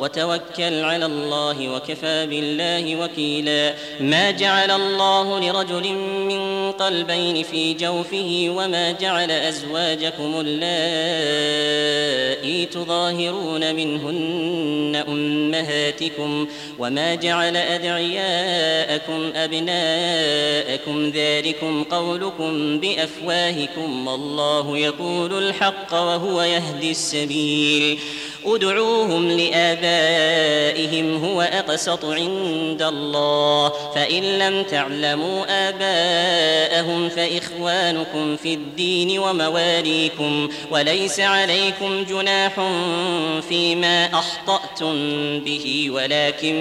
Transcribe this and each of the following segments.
وتوكل على الله وكفى بالله وكيلا. ما جعل الله لرجل من قلبين في جوفه وما جعل أزواجكم اللائي تظاهرون منهن أمهاتكم وما جعل أدعياءكم أبناءكم ذلكم قولكم بأفواهكم والله يقول الحق وهو يهدي السبيل. ادعوهم لآبائهم هو أقسط عند الله. فإن لم تعلموا آباءهم فإخوانكم في الدين ومواليكم وليس عليكم جناح فيما أخطأتم به ولكن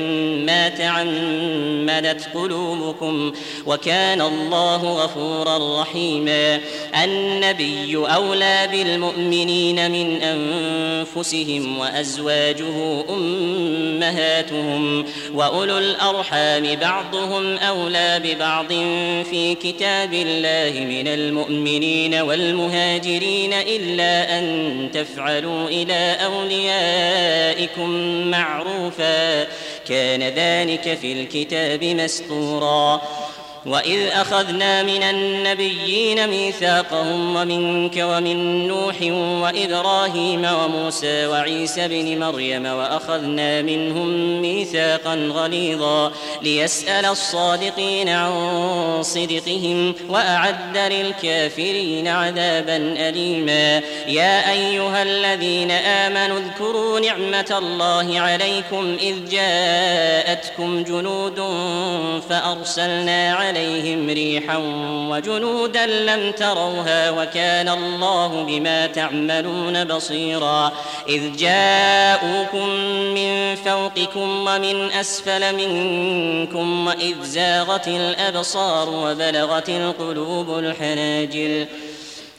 ما تعمدت قلوبكم وكان الله غفورا رحيما. النبي أولى بالمؤمنين من أنفسهم وأزواجه أمهاتهم وأولو الأرحام بعضهم أولى ببعض في كتاب الله من المؤمنين والمهاجرين إلا أن تفعلوا إلى أوليائكم معروفا. كان ذلك في الكتاب مسطورا. وإذ أخذنا من النبيين ميثاقهم ومنك ومن نوح وإبراهيم وموسى وعيسى بن مريم وأخذنا منهم ميثاقا غليظا ليسأل الصادقين عن صدقهم وأعد للكافرين عذابا أليما يا أيها الذين آمنوا اذكروا نعمة الله عليكم إذ جاءتكم جنود فأرسلنا عليكم عليهم ريحا وجنودا لم تروها وكان الله بما تعملون بصيرا. إذ جاءوكم من فوقكم ومن أسفل منكم وإذ زاغت الأبصار وبلغت القلوب الحناجر.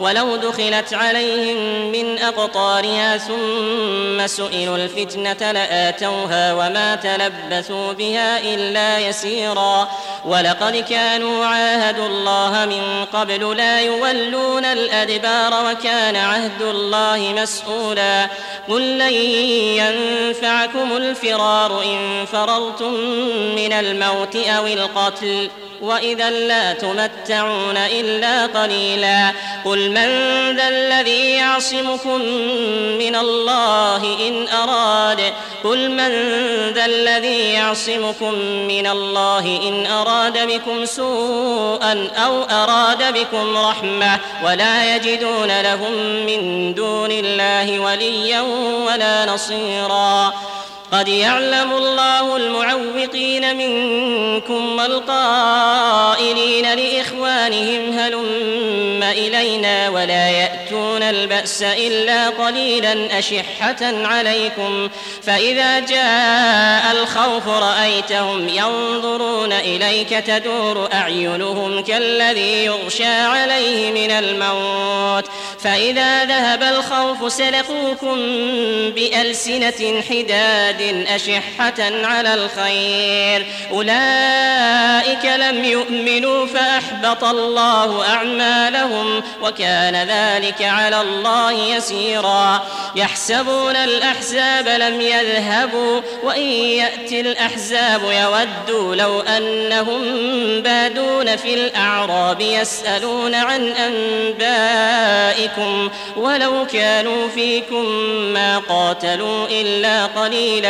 ولو دخلت عليهم من أقطارها ثم سئلوا الفتنة لآتوها وما تلبثوا بها إلا يسيرا ولقد كانوا عاهدوا الله من قبل لا يولون الأدبار وكان عهد الله مسؤولا قل لن ينفعكم الفرار إن فررتم من الموت أو القتل وإذا لا تمتعون إلا قليلا قل من ذا الذي يعصمكم من الله إن أراد قل من ذا الذي يعصمكم من الله إن أراد بكم سوءا أو أراد بكم رحمة ولا يجدون لهم من دون الله وليا ولا نصيرا قد يعلم الله المعوقين منكم والقائلين لإخوانهم هلم إلينا ولا يأتون البأس إلا قليلا أشحة عليكم فإذا جاء الخوف رأيتهم ينظرون إليك تدور أعينهم كالذي يغشى عليه من الموت فإذا ذهب الخوف سلقوكم بألسنة حداد أشحة على الخير. أولئك لم يؤمنوا فأحبط الله أعمالهم وكان ذلك على الله يسيرا. يحسبون الأحزاب لم يذهبوا وإن يأتي الأحزاب يودوا لو أنهم بادون في الأعراب يسألون عن أنبائكم ولو كانوا فيكم ما قاتلوا إلا قليلا.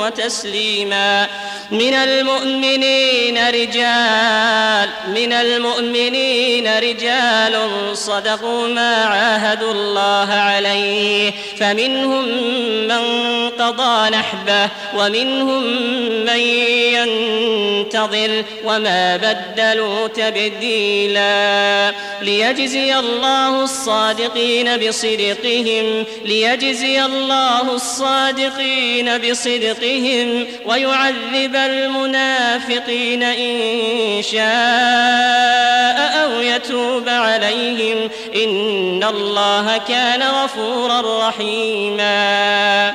وتسليما. من المؤمنين رجال من المؤمنين رجال صدقوا ما عاهدوا الله عليه. فمنهم من قضى نحبه ومنهم من ينتظر وما بدلوا تبديلا. ليجزي الله الصادقين بصدقهم ليجزي الله الصادقين بصدقهم. ويعذب المنافقين إن شاء أو يتوب عليهم إن الله كان غفورا رحيما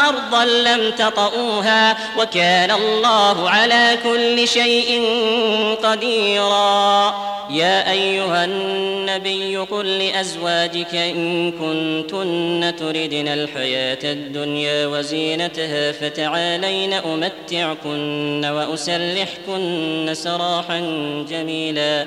وأرضا لم تطئوها وكان الله على كل شيء قديرا. يا أيها النبي قل لأزواجك إن كنتن تردن الحياة الدنيا وزينتها فتعالين أمتعكن وأسرحكن سراحا جميلا.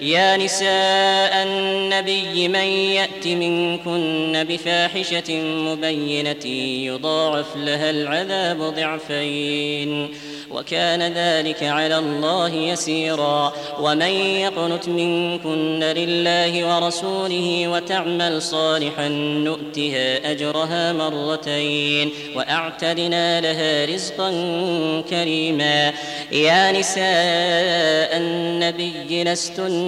يا نساء النبي من يأت منكن بفاحشة مبينة يضاعف لها العذاب ضعفين وكان ذلك على الله يسيرا ومن يقنت منكن لله ورسوله وتعمل صالحا نؤتها أجرها مرتين وأعتدنا لها رزقا كريما يا نساء النبي لستن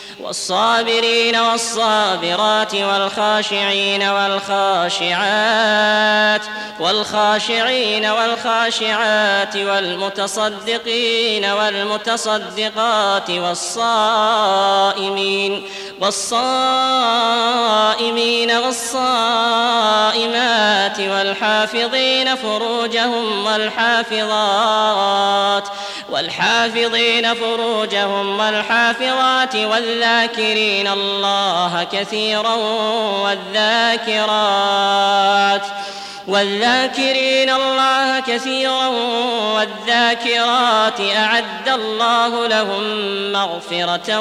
والصابرين والصابرات والخاشعين والخاشعات والخاشعين والخاشعات والمتصدقين والمتصدقات والصائمين والصائمين والصائمات والحافظين فروجهم والحافظات والحافظين فروجهم والحافظات والذاكرين الله كثيرا والذاكرات والذاكرين الله كثيرا والذاكرات أعد الله لهم مغفرة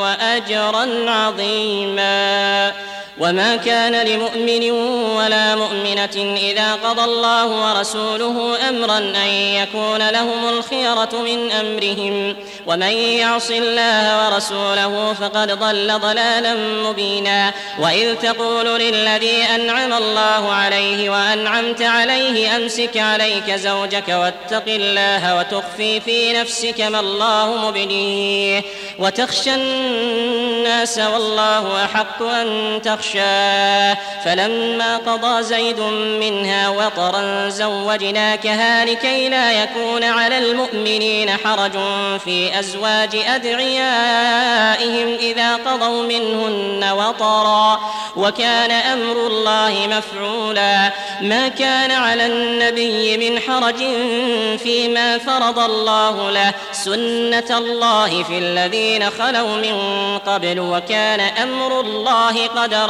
وأجرا عظيما وما كان لمؤمن ولا مؤمنة إذا قضى الله ورسوله أمرا أن يكون لهم الخيرة من أمرهم. ومن يعص الله ورسوله فقد ضل ضلالا مبينا. وإذ تقول للذي أنعم الله عليه وأنعمت عليه أمسك عليك زوجك واتق الله وتخفي في نفسك ما الله مبديه. وتخشى الناس والله أحق أن تخشاه فلما قضى زيد منها وطرا زوجناكها لكي لا يكون على المؤمنين حرج في أزواج أدعيائهم إذا قضوا منهن وطرا. وكان أمر الله مفعولا. ما كان على النبي من حرج فيما فرض الله له سنة الله في الذين خلوا من قبل. وكان أمر الله قدرا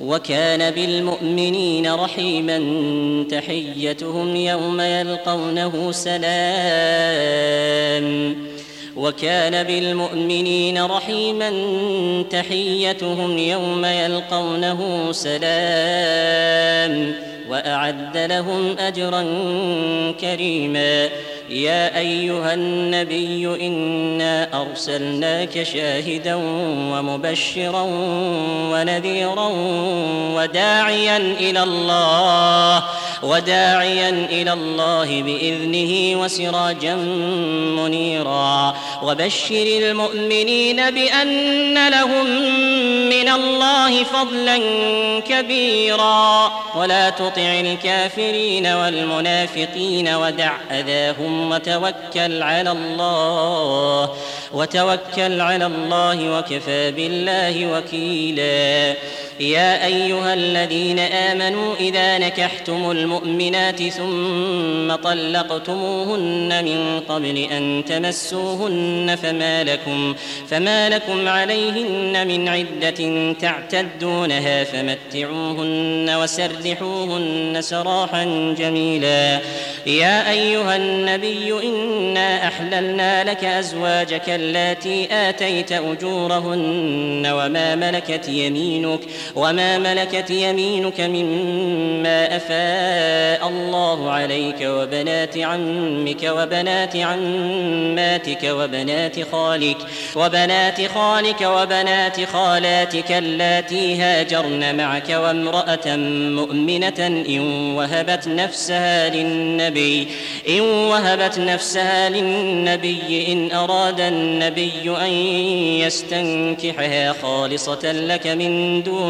وكان بالمؤمنين رحيما تحيتهم يوم يلقونه سلام. وكان بالمؤمنين رحيما تحيتهم يوم يلقونه سلام. وأعد لهم أجرا كريما. يا أيها النبي إنا أرسلناك شاهدا ومبشرا ونذيرا وداعيا إلى الله وداعيا إلى الله بإذنه وسراجا منيرا. وبشر المؤمنين بأن لهم من الله فضلا كبيرا. ولا تطع الكافرين والمنافقين ودع أذاهم وتوكل على الله وتوكل على الله وكفى بالله وكيلا. يا أيها الذين آمنوا إذا نكحتم المؤمنات ثم طلقتموهن من قبل أن تمسوهن فما لكم فما لكم عليهن من عدة تعتدونها فمتعوهن وسرحوهن سراحا جميلا. يا أيها النبي إنا أحللنا لك أزواجك اللاتي آتيت أجورهن وما ملكت يمينك وما ملكت يمينك مما افاء الله عليك وبنات عمك وبنات عماتك وبنات خالك وبنات خالك وبنات خالاتك اللاتي هاجرن معك وامرأة مؤمنة إن وهبت نفسها للنبي إن وهبت نفسها للنبي إن أراد النبي أن يستنكحها خالصة لك من دون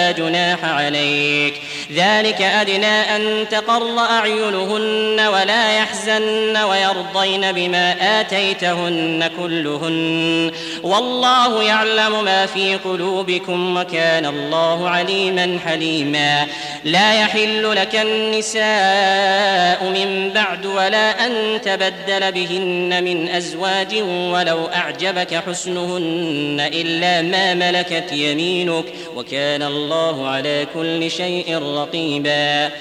جناح عليك. ذلك أدنى أن تقر أعينهن ولا يحزن ويرضين بما آتيتهن كلهن. والله يعلم ما في قلوبكم وكان الله عليما حليما. لا يحل لك النساء من بعد ولا أن تبدل بهن من أزواج ولو أعجبك حسنهن إلا ما ملكت يمينك. وكان الله على كل شيء رقيبا.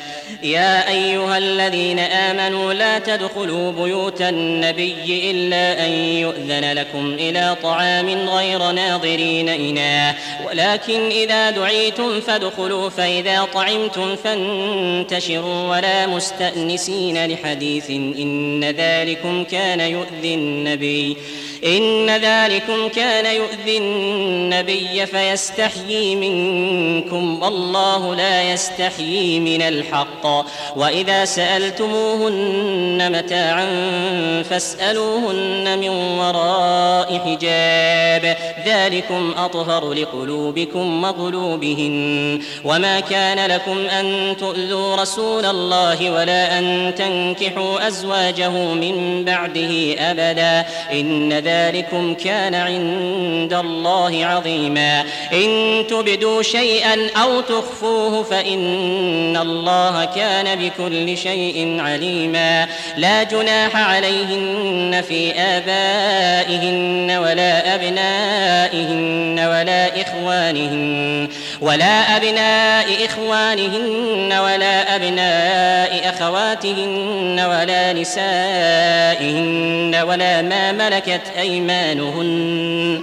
يا أيها الذين آمنوا لا تدخلوا بيوت النبي إلا أن يؤذن لكم إلى طعام غير ناظرين إناه. ولكن إذا دعيتم فادخلوا فإذا طعمتم فانتشروا ولا مستأنسين لحديث إن ذلكم كان يؤذي النبي. إن ذلكم كان يؤذي النبي فيستحيي منكم والله لا يستحيي من الحق. وإذا سألتموهن متاعا فاسألوهن من وراء حجاب. ذلكم أطهر لقلوبكم وقلوبهن. وما كان لكم أن تؤذوا رسول الله ولا أن تنكحوا أزواجه من بعده أبدا. إن ذلكم كان عند الله عظيما. إن تبدوا شيئا أو تخفوه فإن الله كان بكل شيء عليما. لا جناح عليهن في آبائهن ولا أبنائهن ولا إخوانهن ولا أبناء إخوانهن ولا أبناء أخواتهن ولا نسائهن ولا ما ملكت أيمانهن.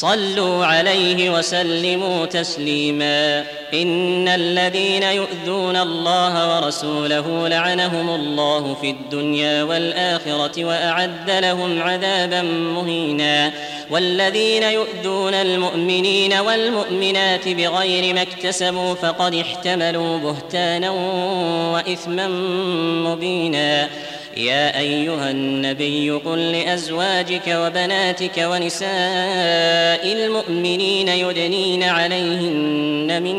صلوا عليه وسلموا تسليما. إن الذين يؤذون الله ورسوله لعنهم الله في الدنيا والآخرة وأعد لهم عذابا مهينا. والذين يؤذون المؤمنين والمؤمنات بغير ما اكتسبوا فقد احتملوا بهتانا وإثما مبينا. يا أيها النبي قل لأزواجك وبناتك ونساء المؤمنين يدنين عليهن من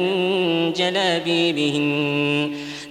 جلابيبهن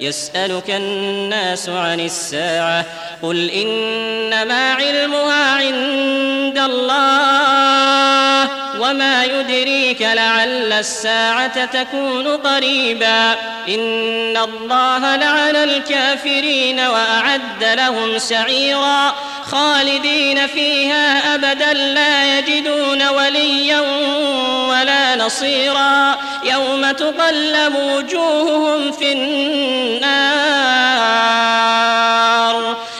يسألك الناس عن الساعة قل إنما علمها عند الله وما يدريك لعل الساعة تكون قريبا إن الله لعن الكافرين وأعد لهم سعيرا خالدين فيها أبدا لا يجدون وليا ولا نصيرا يوم تقلب وجوههم في النار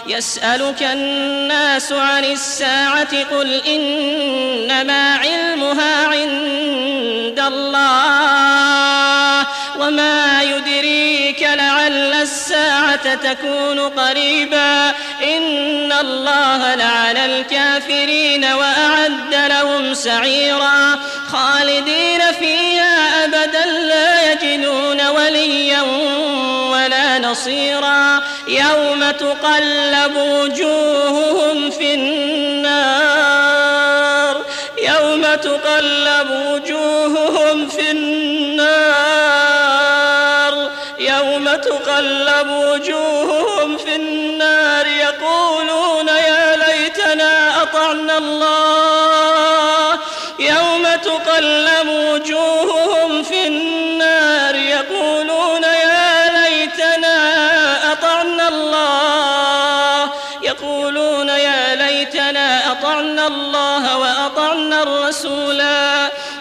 يسألك الناس عن الساعة قل إنما علمها عند تكون قريبا. إن الله لعن الكافرين وأعد لهم سعيرا. خالدين فيها أبدا لا يجدون وليا ولا نصيرا. يوم تقلب وجوههم في النار. يوم تقلب وجوههم في النار. تقلب وجوههم في النار يقولون يا ليتنا أطعنا الله. يوم تقلب وجوههم في النار يقولون يا ليتنا أطعنا الله. يقولون يا ليتنا أطعنا الله وأطعنا الرسولا.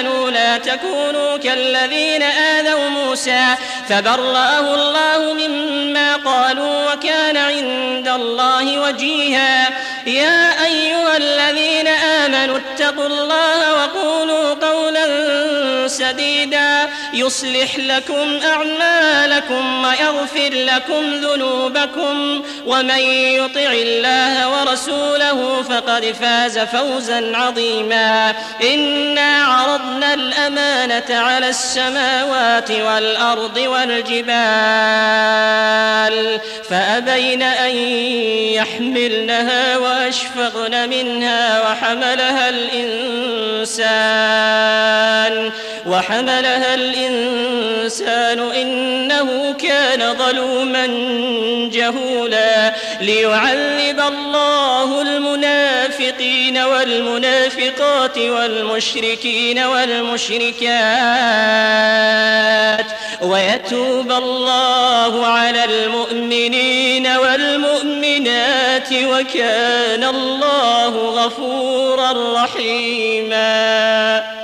آمنوا لا تكونوا كالذين آذوا موسى فبرأه الله مما قالوا وكان عند الله وجيها. يا أيها الذين آمنوا اتقوا الله وقولوا قولا سديدا. يصلح لكم أعمالكم ويغفر لكم ذنوبكم ومن يطع الله ورسوله فقد فاز فوزا عظيما. إنا عرضنا الأمانة على السماوات والأرض والجبال فأبين أن يحملنها وأشفقن منها وحملها الإنسان وحملها الإنسان إنه كان ظلوما جهولا. ليعذب الله المنافقين والمنافقات والمشركين والمشركات ويتوب الله على المؤمنين والمؤمنات وكان الله غفورا رحيما